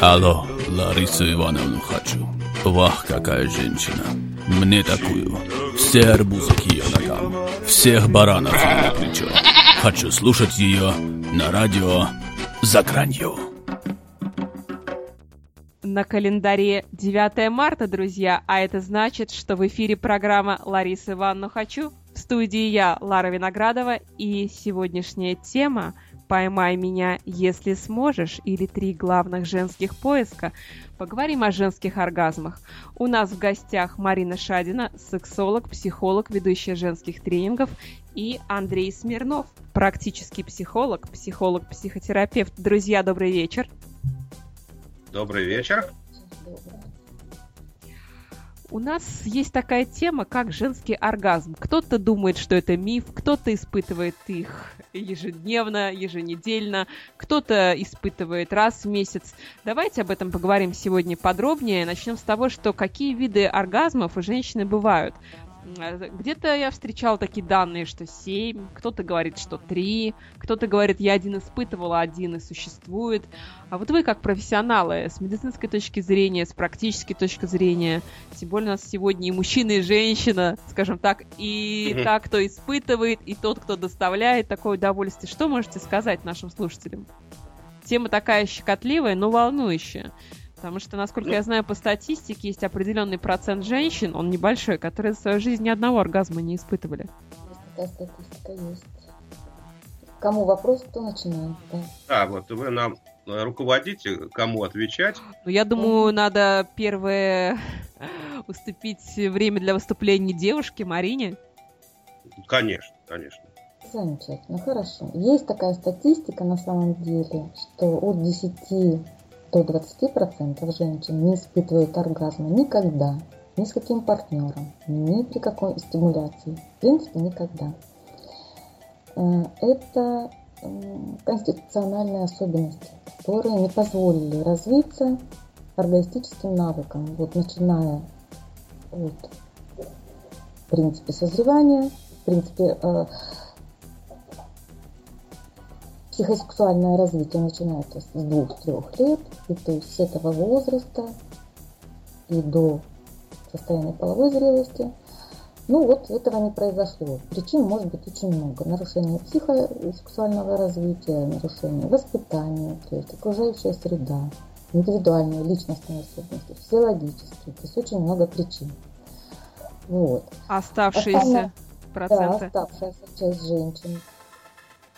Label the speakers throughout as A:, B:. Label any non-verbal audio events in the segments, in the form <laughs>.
A: Алло, Ларису Ивановну хочу. Вах, какая женщина. Мне такую. Все арбузы к ее ногам. Всех баранов на плечо. Хочу слушать ее на радио за гранью.
B: На календаре 9 марта, друзья, а это значит, что в эфире программа «Лариса Ивановна хочу». В студии я, Лара Виноградова, и сегодняшняя тема «Поймай меня, если сможешь» или «Три главных женских поиска». Поговорим о женских оргазмах. У нас в гостях Марина Шадина, сексолог, психолог, ведущая женских тренингов, и Андрей Смирнов, практический психолог, психолог-психотерапевт. Друзья, добрый вечер.
C: Добрый вечер.
B: У нас есть такая тема, как женский оргазм. Кто-то думает, что это миф, кто-то испытывает их ежедневно, еженедельно, кто-то испытывает раз в месяц. Давайте об этом поговорим сегодня подробнее. Начнем с того, что какие виды оргазмов у женщины бывают. Э, где-то я встречала такие данные, что 7, кто-то говорит, что 3, кто-то говорит, я один испытывала, один и существует. А вот вы, как профессионалы, с медицинской точки зрения, с практической точки зрения, тем более у нас сегодня и мужчина, и женщина, скажем так, и угу. та, кто испытывает, и тот, кто доставляет такое удовольствие, что можете сказать нашим слушателям? Тема такая щекотливая, но волнующая. Потому что, насколько я знаю, по статистике есть определенный процент женщин, он небольшой, которые в своей жизни ни одного оргазма не испытывали.
D: Такая статистика есть. Кому вопрос, кто начинает?
C: Да, да вот вы нам руководите, кому отвечать.
B: Ну, я думаю, надо первое <laughs> уступить время для выступления девушке Марине.
C: Конечно, конечно.
D: Замечательно, хорошо. Есть такая статистика на самом деле, что от 10 до 20% женщин не испытывают оргазма никогда, ни с каким партнером, ни при какой стимуляции. В принципе, никогда. Э, это конституциональные особенности, которые не позволили развиться оргастическим навыкам, вот начиная от в принципе созревания, в принципе э, психосексуальное развитие начинается с двух-трех лет, и то есть с этого возраста и до состояния половой зрелости. Ну вот этого не произошло. Причин может быть очень много. Нарушение психосексуального развития, нарушение воспитания, то есть окружающая среда, индивидуальные личностные особенности, физиологические. То есть очень много причин.
B: Вот. Оставшиеся Остальная, проценты.
D: Да, оставшаяся часть женщин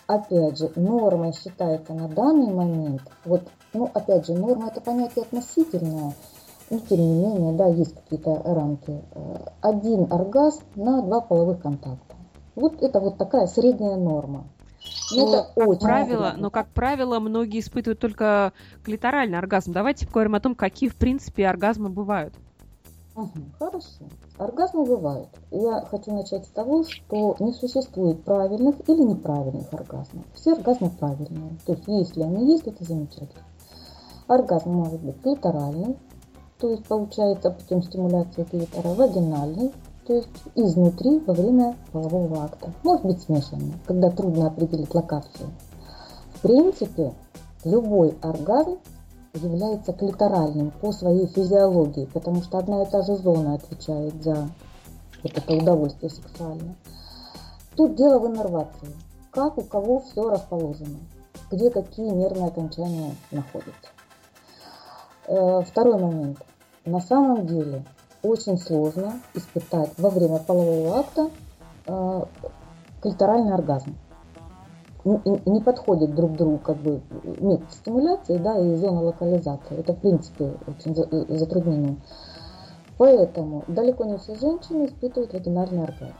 D: опять же, нормой считается на данный момент, вот, ну, опять же, норма это понятие относительное, но тем не менее, да, есть какие-то рамки. Э, один оргазм на два половых контакта. Вот это вот такая средняя норма.
B: Но, ну, как очень правило, но, как правило, многие испытывают только клиторальный оргазм. Давайте поговорим о том, какие, в принципе, оргазмы бывают.
D: Угу, хорошо. Оргазмы бывают. Я хочу начать с того, что не существует правильных или неправильных оргазмов. Все оргазмы правильные. То есть, если они есть, это замечательно. Оргазм может быть клиторальный, то есть получается путем стимуляции клитора, вагинальный, то есть изнутри во время полового акта. Может быть смешанный, когда трудно определить локацию. В принципе, любой оргазм является клиторальным по своей физиологии, потому что одна и та же зона отвечает за вот это удовольствие сексуальное. Тут дело в иннервации. Как у кого все расположено, где какие нервные окончания находятся. Э, второй момент. На самом деле очень сложно испытать во время полового акта э, клиторальный оргазм не подходят друг другу как бы метод стимуляции да, и зона локализации. Это в принципе очень э, затруднение. Поэтому далеко не все женщины испытывают вагинальный оргазм.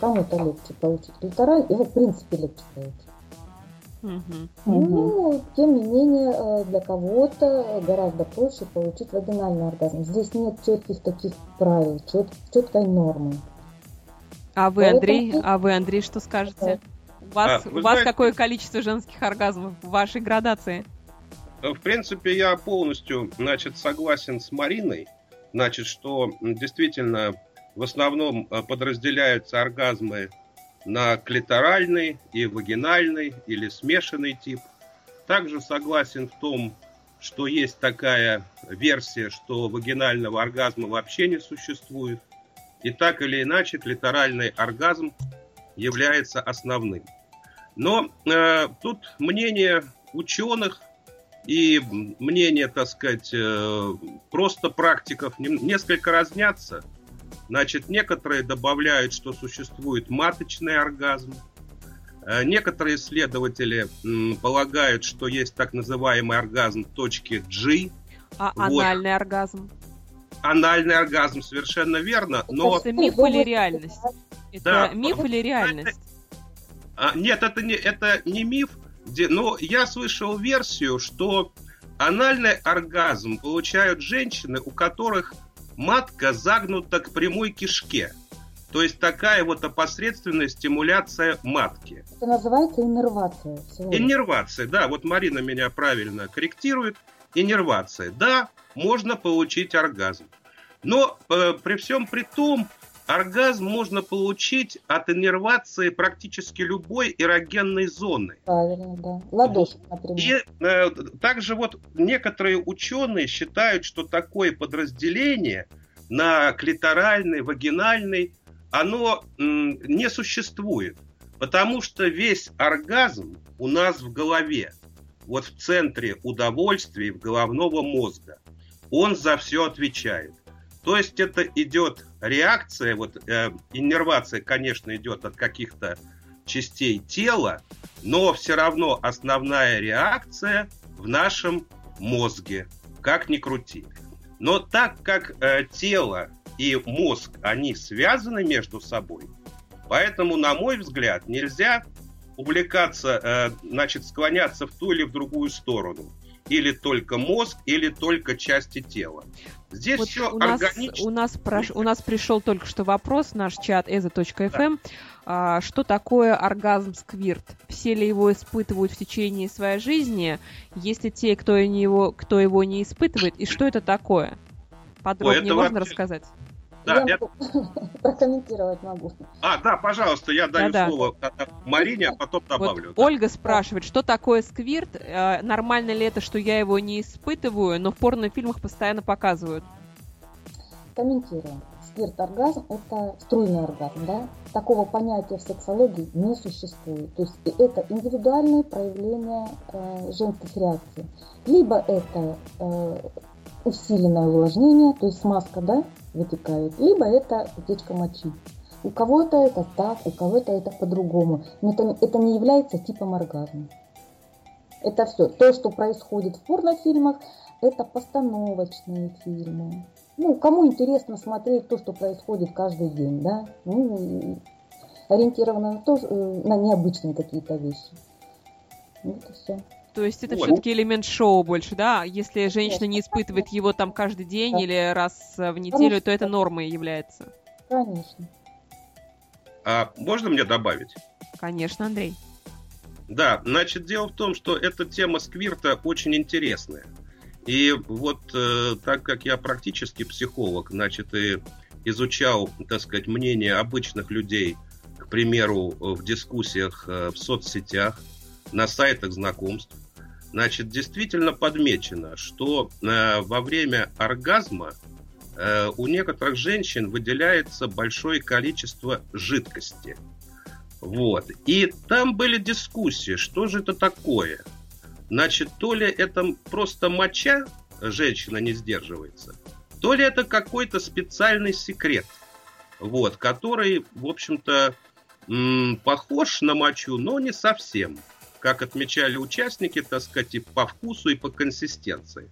D: Кому-то легче получить клитораль, его в принципе легче получить. Угу. Ну, тем не менее, э, для кого-то гораздо проще получить вагинальный оргазм. Здесь нет четких таких правил, чет, четкой нормы.
B: А вы, Поэтому... Андрей, а вы, Андрей, что скажете? У вас, а, у вас знаете, какое количество женских оргазмов в вашей градации?
C: В принципе, я полностью, значит, согласен с Мариной. Значит, что действительно в основном э, подразделяются оргазмы на клиторальный и вагинальный или смешанный тип. Также согласен в том, что есть такая версия, что вагинального оргазма вообще не существует. И так или иначе, клиторальный оргазм является основным. Но э, тут мнение ученых и мнение, так сказать, э, просто практиков несколько разнятся. Значит, некоторые добавляют, что существует маточный оргазм. Э, некоторые исследователи полагают, что есть так называемый оргазм точки G.
B: А вот. анальный оргазм?
C: Анальный оргазм, совершенно верно. Но...
B: Это миф или реальность? Это да. миф или реальность?
C: А, нет, это не, это не миф. Где, но я слышал версию, что анальный оргазм получают женщины, у которых матка загнута к прямой кишке. То есть такая вот опосредственная стимуляция матки.
D: Это называется иннервация.
C: Иннервация, да. Вот Марина меня правильно корректирует. Иннервация. Да, можно получить оргазм. Но э, при всем при том, оргазм можно получить от иннервации практически любой эрогенной зоны.
D: Правильно, да. Ладошки, например.
C: И э, также вот некоторые ученые считают, что такое подразделение на клиторальный, вагинальный, оно м, не существует. Потому что весь оргазм у нас в голове, вот в центре удовольствия в головного мозга. Он за все отвечает. То есть это идет реакция, вот э, иннервация, конечно, идет от каких-то частей тела, но все равно основная реакция в нашем мозге, как ни крути. Но так как э, тело и мозг, они связаны между собой, поэтому, на мой взгляд, нельзя увлекаться, э, значит, склоняться в ту или в другую сторону или только мозг, или только части тела.
B: Здесь вот все у нас, органично. У нас, прош... у нас пришел только что вопрос, наш чат eza.fm. Да. Эм. А, что такое оргазм сквирт? Все ли его испытывают в течение своей жизни? Есть ли те, кто, его, кто его не испытывает? И что это такое? Подробнее Ой, это можно вообще... рассказать?
D: Да, я... <laughs> прокомментировать могу.
C: А, да, пожалуйста, я даю да, слово да. Марине, а потом добавлю.
B: Вот да. Ольга спрашивает, что такое сквирт? Э, нормально ли это, что я его не испытываю, но в порнофильмах постоянно показывают?
D: Комментируем. Сквирт-оргазм – это струйный оргазм, да? Такого понятия в сексологии не существует. То есть это индивидуальное проявление э, женских реакций. Либо это э, усиленное увлажнение, то есть смазка, да, вытекает, либо это утечка мочи. У кого-то это так, у кого-то это по-другому. Но это, это не является типом оргазма. Это все. То, что происходит в порнофильмах, это постановочные фильмы. Ну, кому интересно смотреть то, что происходит каждый день, да? Ну, ориентировано тоже э, на необычные какие-то вещи.
B: Вот и все. То есть это вот. все-таки элемент шоу больше, да? Если женщина не испытывает его там каждый день да. или раз в неделю, Конечно. то это нормой является.
D: Конечно.
C: А можно мне добавить?
B: Конечно, Андрей.
C: Да, значит, дело в том, что эта тема сквирта очень интересная. И вот э, так как я практически психолог, значит, и изучал, так сказать, мнение обычных людей, к примеру, в дискуссиях э, в соцсетях, на сайтах знакомств, значит, действительно подмечено, что э, во время оргазма э, у некоторых женщин выделяется большое количество жидкости. Вот. И там были дискуссии, что же это такое. Значит, то ли это просто моча, женщина не сдерживается, то ли это какой-то специальный секрет, вот, который, в общем-то, похож на мочу, но не совсем как отмечали участники, так сказать, и по вкусу, и по консистенции.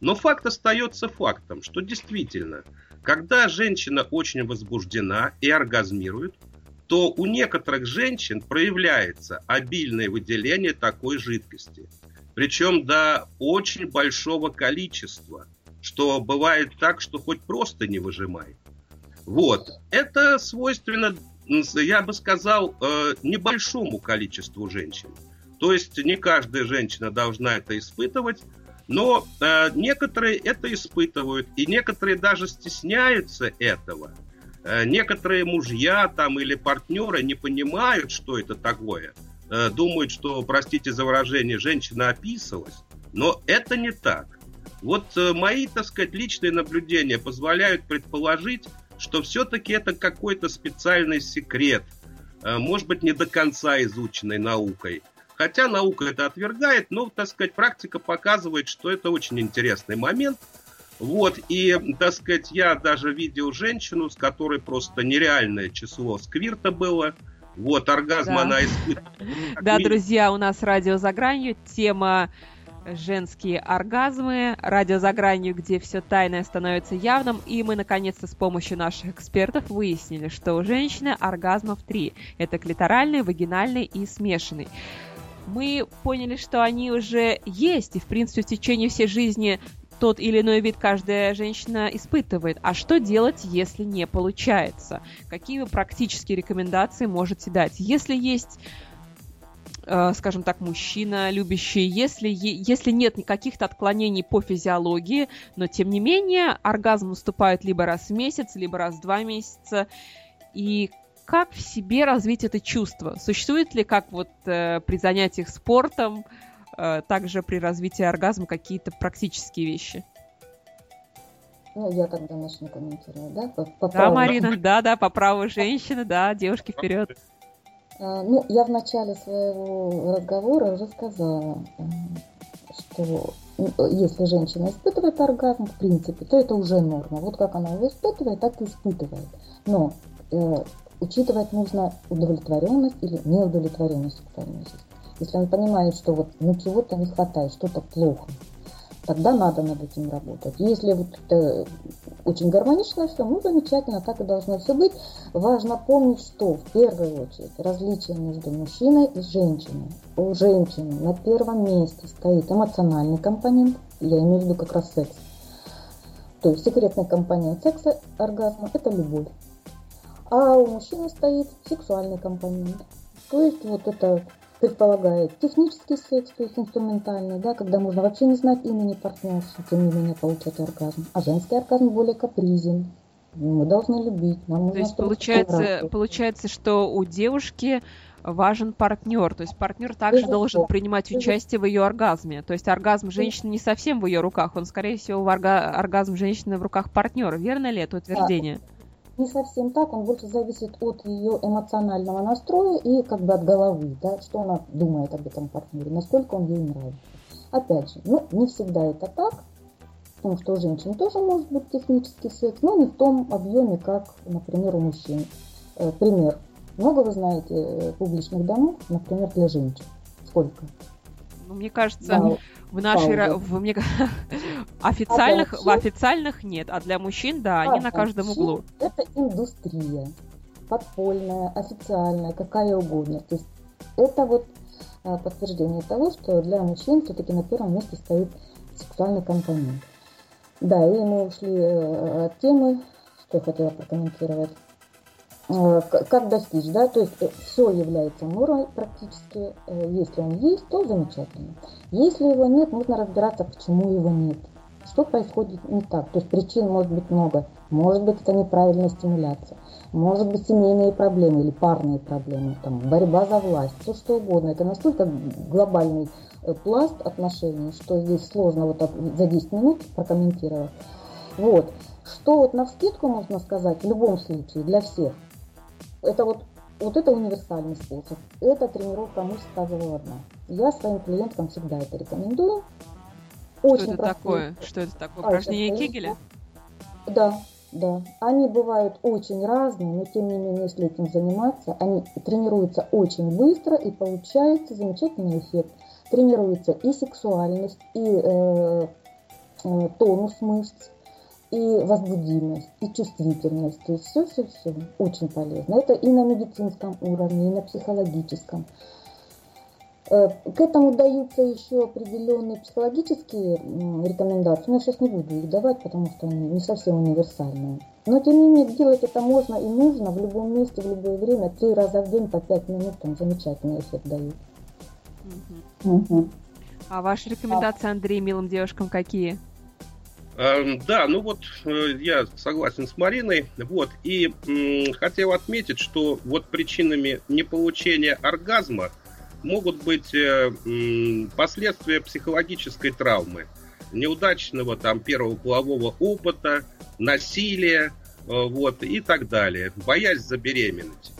C: Но факт остается фактом, что действительно, когда женщина очень возбуждена и оргазмирует, то у некоторых женщин проявляется обильное выделение такой жидкости. Причем до очень большого количества, что бывает так, что хоть просто не выжимай. Вот. Это свойственно, я бы сказал, э, небольшому количеству женщин. То есть не каждая женщина должна это испытывать, но э, некоторые это испытывают, и некоторые даже стесняются этого. Э, некоторые мужья там или партнеры не понимают, что это такое. Э, думают, что, простите за выражение, женщина описалась. Но это не так. Вот э, мои, так сказать, личные наблюдения позволяют предположить, что все-таки это какой-то специальный секрет, э, может быть, не до конца изученной наукой. Хотя наука это отвергает, но, так сказать, практика показывает, что это очень интересный момент. Вот, и, так сказать, я даже видел женщину, с которой просто нереальное число сквирта было. Вот, оргазм да. она испытывала.
B: Да, друзья, у нас радио за гранью. Тема женские оргазмы, радио за гранью, где все тайное становится явным, и мы наконец-то с помощью наших экспертов выяснили, что у женщины оргазмов три. Это клиторальный, вагинальный и смешанный. Мы поняли, что они уже есть, и в принципе в течение всей жизни тот или иной вид каждая женщина испытывает. А что делать, если не получается? Какие вы практические рекомендации можете дать? Если есть Э, скажем так, мужчина любящий, если, если нет каких-то отклонений по физиологии, но тем не менее оргазм наступает либо раз в месяц, либо раз в два месяца. И как в себе развить это чувство? Существует ли, как вот э, при занятиях спортом, э, также при развитии оргазма какие-то практические вещи?
D: Ну, я тогда начну комментировать, да? По, по
B: да, праву. Марина, да, да, по праву женщины, да, девушки вперед.
D: А, ну, я в начале своего разговора уже сказала, что ну, если женщина испытывает оргазм, в принципе, то это уже норма. Вот как она его испытывает, так и испытывает. Но э, учитывать нужно удовлетворенность или неудовлетворенность сексуальной жизни. Если он понимает, что вот ну чего-то не хватает, что-то плохо, тогда надо над этим работать. Если вот это очень гармонично все, ну замечательно, так и должно все быть. Важно помнить, что в первую очередь различие между мужчиной и женщиной. У женщины на первом месте стоит эмоциональный компонент, я имею в виду как раз секс. То есть секретный компонент секса, оргазма – это любовь. А у мужчины стоит сексуальный компонент. То есть вот это предполагает технический секс, то есть инструментальный, да, когда можно вообще не знать имени партнерши, тем не менее получать оргазм. А женский оргазм более капризен. Мы должны любить.
B: Нам то есть получается, получается, что у девушки важен партнер, то есть партнер также Безусловно. должен принимать участие в ее оргазме. То есть оргазм женщины не совсем в ее руках, он скорее всего орга... оргазм женщины в руках партнера. Верно ли это утверждение? Да
D: не совсем так, он больше зависит от ее эмоционального настроя и как бы от головы, да, что она думает об этом партнере, насколько он ей нравится. Опять же, ну, не всегда это так, потому что у женщин тоже может быть технический секс, но не в том объеме, как, например, у мужчин. Э, пример. Много вы знаете э, публичных домов, например, для женщин. Сколько?
B: Ну, мне кажется, да. в нашей... В, мне, <laughs> официальных, а в официальных нет, а для мужчин, да, а они на каждом углу.
D: Это индустрия. Подпольная, официальная, какая угодно. То есть это вот а, подтверждение того, что для мужчин все-таки на первом месте стоит сексуальный компонент. Да, и мы ушли э, от темы, что я хотела прокомментировать. Э, как достичь, да, то есть э, все является нормой практически, если он есть, то замечательно. Если его нет, нужно разбираться, почему его нет, что происходит не так, то есть причин может быть много, может быть это неправильная стимуляция, может быть семейные проблемы или парные проблемы, там, борьба за власть, все что угодно, это настолько глобальный пласт отношений, что здесь сложно вот так за 10 минут прокомментировать. Вот. Что вот на вскидку можно сказать в любом случае для всех – это вот, вот это универсальный способ. Это тренировка мышц тазового дна. Я своим клиенткам всегда это рекомендую.
B: Очень что это простые. такое? Что это такое? Упражнение Кегеля?
D: Да, да. Они бывают очень разные, но тем не менее, если этим заниматься, они тренируются очень быстро и получается замечательный эффект. Тренируется и сексуальность, и э, э, тонус мышц, и возбудимость, и чувствительность. То есть все-все-все очень полезно. Это и на медицинском уровне, и на психологическом. Э, к этому даются еще определенные психологические рекомендации. Но я сейчас не буду их давать, потому что они не совсем универсальные. Но тем не менее, делать это можно и нужно в любом месте, в любое время. Три раза в день по пять минут там замечательный эффект дают.
B: Угу. Угу. А ваши рекомендации, Андрей, милым девушкам какие?
C: Эм, да, ну вот э, я согласен с Мариной. Вот, и хотел отметить, что вот причинами неполучения оргазма могут быть э, последствия психологической травмы, неудачного там первого полового опыта, насилия, э, вот, и так далее, боязнь забеременеть.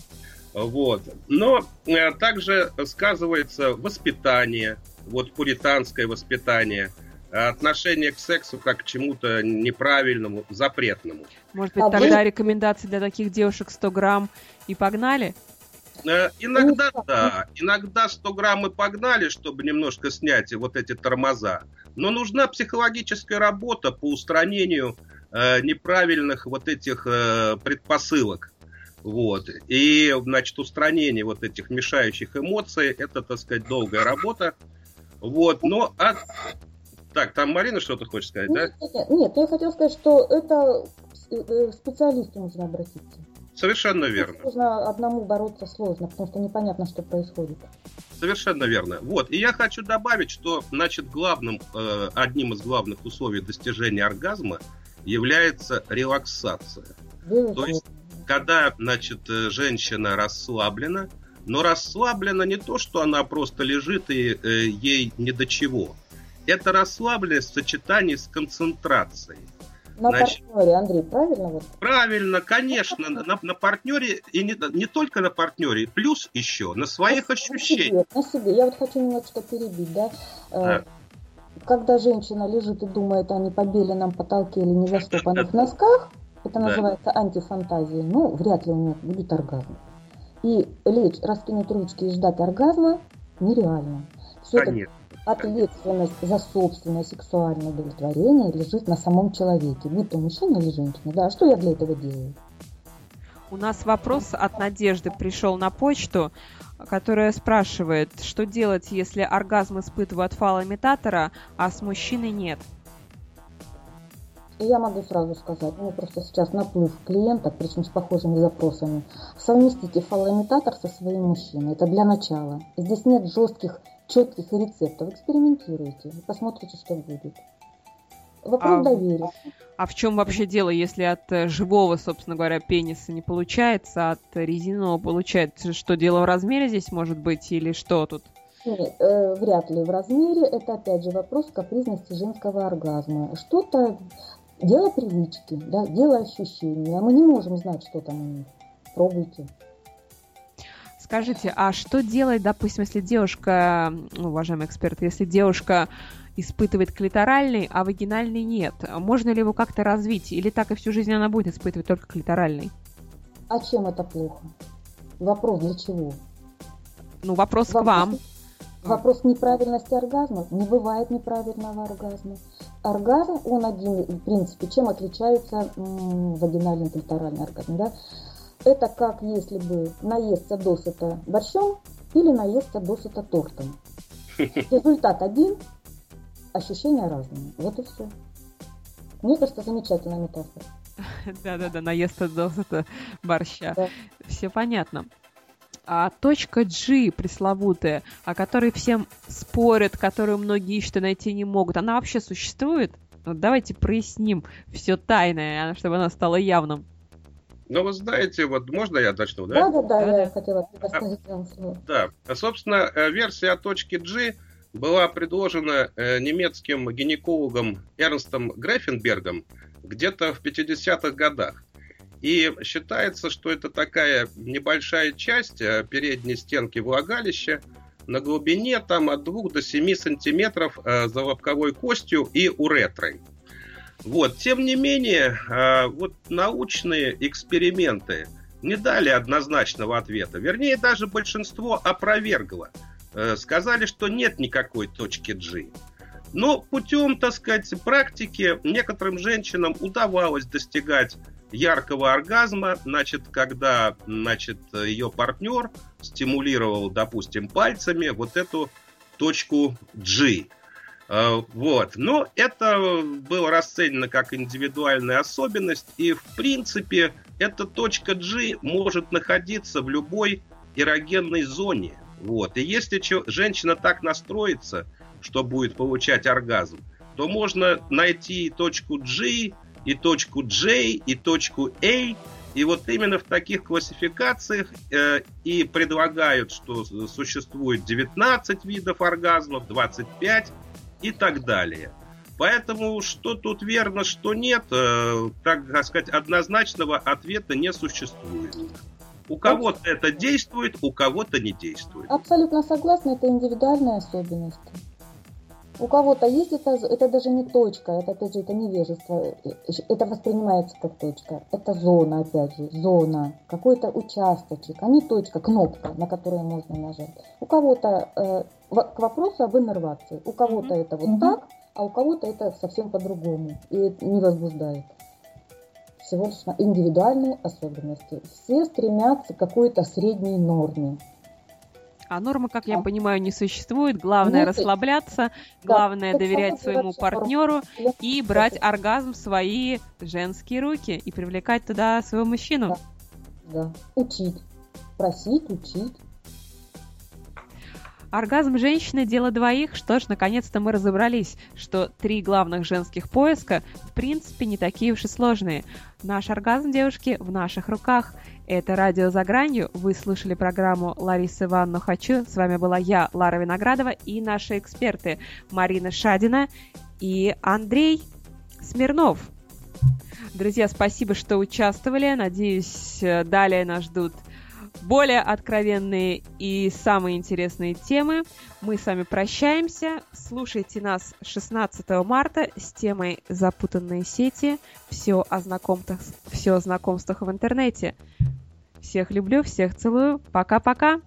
C: Вот. Но э, также сказывается воспитание, вот пуританское воспитание, отношение к сексу как к чему-то неправильному, запретному.
B: Может быть, а тогда рекомендации для таких девушек 100 грамм и погнали?
C: Э, иногда да, иногда 100 грамм и погнали, чтобы немножко снять вот эти тормоза. Но нужна психологическая работа по устранению э, неправильных вот этих э, предпосылок. Вот. И, значит, устранение вот этих мешающих эмоций, это, так сказать, долгая работа. Вот, но... А... Так, там Марина что-то хочет сказать,
D: нет, да? Нет, я хотела сказать, что это э, специалисту нужно обратиться.
C: Совершенно верно.
D: Нужно одному бороться сложно, потому что непонятно, что происходит.
C: Совершенно верно. Вот. И я хочу добавить, что, значит, главным, э, одним из главных условий достижения оргазма является релаксация. Безусловно. То есть когда, значит, э, женщина расслаблена, но расслаблена не то, что она просто лежит и э, ей не до чего. Это расслабленность в сочетании с концентрацией.
D: На Значит, партнере, Андрей, правильно? Вот?
C: Правильно, конечно, на, на партнере, и не, не только на партнере, плюс еще на своих на ощущениях.
D: Себе, на себе. Я вот хочу немножко перебить, да? Э, да. Когда женщина лежит и думает о непобеленном потолке или незастопанных <laughs> носках, это да. называется антифантазией. Ну, вряд ли у нее будет оргазм. И лечь, раскинуть ручки и ждать оргазма нереально. Все Конечно. Ответственность за собственное сексуальное удовлетворение лежит на самом человеке, будь то мужчина или женщина. Да, а что я для этого делаю?
B: У нас вопрос от Надежды пришел на почту, которая спрашивает, что делать, если оргазм испытывают фалоимитатора, а с мужчиной нет?
D: я могу сразу сказать, у меня просто сейчас наплыв клиентов, причем с похожими запросами. Совместите фалоимитатор со своим мужчиной. Это для начала. Здесь нет жестких, четких рецептов. Экспериментируйте. Посмотрите, что будет. Вопрос а, доверия.
B: А в чем вообще дело, если от э, живого, собственно говоря, пениса не получается, а от резинового получается? Что дело в размере здесь может быть или что тут?
D: Нет, э, вряд ли в размере. Это опять же вопрос капризности женского оргазма. Что-то Дело привычки, да, дело ощущения. А мы не можем знать, что там. Пробуйте.
B: Скажите, а что делать, допустим, если девушка, уважаемый эксперт, если девушка испытывает клиторальный, а вагинальный нет? Можно ли его как-то развить? Или так и всю жизнь она будет испытывать только клиторальный?
D: А чем это плохо? Вопрос для чего?
B: Ну, вопрос, вопрос к вам.
D: Вопрос неправильности оргазма. Не бывает неправильного оргазма. Оргазм, он один, в принципе, чем отличается вагинальный клиторальный оргазм, да? Это как если бы наесться досыта борщом или наесться досыта тортом. <laughs> Результат один, ощущения разные. Вот и все. Мне кажется, замечательная метафора. <laughs>
B: Да-да-да, наесться досыта борща. Да. Все понятно а точка G пресловутая, о которой всем спорят, которую многие ищут и найти не могут, она вообще существует? Вот давайте проясним все тайное, чтобы она стала явным.
C: Ну, вы знаете, вот можно я начну,
D: да? Да, да, да, я хотела предоставить вам слово.
C: Да, собственно, э, версия точки G была предложена э, немецким гинекологом Эрнстом Грефенбергом где-то в 50-х годах. И считается, что это такая небольшая часть э, передней стенки влагалища на глубине там, от 2 до 7 сантиметров за лобковой костью и уретрой. Вот. Тем не менее, э, вот научные эксперименты не дали однозначного ответа. Вернее, даже большинство опровергло. Сказали, что нет никакой точки G. Но путем, так сказать, практики некоторым женщинам удавалось достигать яркого оргазма, значит, когда, значит, ее партнер стимулировал, допустим, пальцами вот эту точку G. А, вот. Но это было расценено как индивидуальная особенность, и, в принципе, эта точка G может находиться в любой эрогенной зоне. Вот. И если женщина так настроится, что будет получать оргазм, то можно найти точку G и точку J, и точку A, И вот именно в таких классификациях э, и предлагают, что существует 19 видов оргазмов, 25 и так далее. Поэтому что тут верно, что нет, э, так сказать, однозначного ответа не существует. У кого-то это действует, у кого-то не действует.
D: Абсолютно согласна, это индивидуальные особенности. У кого-то есть это, это даже не точка, это опять же это невежество, это воспринимается как точка. Это зона, опять же, зона, какой-то участочек, а не точка, кнопка, на которую можно нажать. У кого-то э, к вопросу об иннервации, у кого-то это вот так, а у кого-то это совсем по-другому и не возбуждает. Всего лишь индивидуальные особенности. Все стремятся к какой-то средней норме.
B: А нормы, как я понимаю, не существует. Главное Нет, расслабляться, главное доверять своему партнеру и брать оргазм в свои женские руки и привлекать туда своего мужчину.
D: Да. учить, просить, учить.
B: Оргазм женщины – дело двоих. Что ж, наконец-то мы разобрались, что три главных женских поиска в принципе не такие уж и сложные. Наш оргазм, девушки, в наших руках. Это «Радио за гранью». Вы слушали программу «Лариса Ивановна хочу». С вами была я, Лара Виноградова, и наши эксперты Марина Шадина и Андрей Смирнов. Друзья, спасибо, что участвовали. Надеюсь, далее нас ждут более откровенные и самые интересные темы. Мы с вами прощаемся. Слушайте нас 16 марта с темой «Запутанные сети». Все о знакомствах, все о знакомствах в интернете. Всех люблю, всех целую. Пока-пока.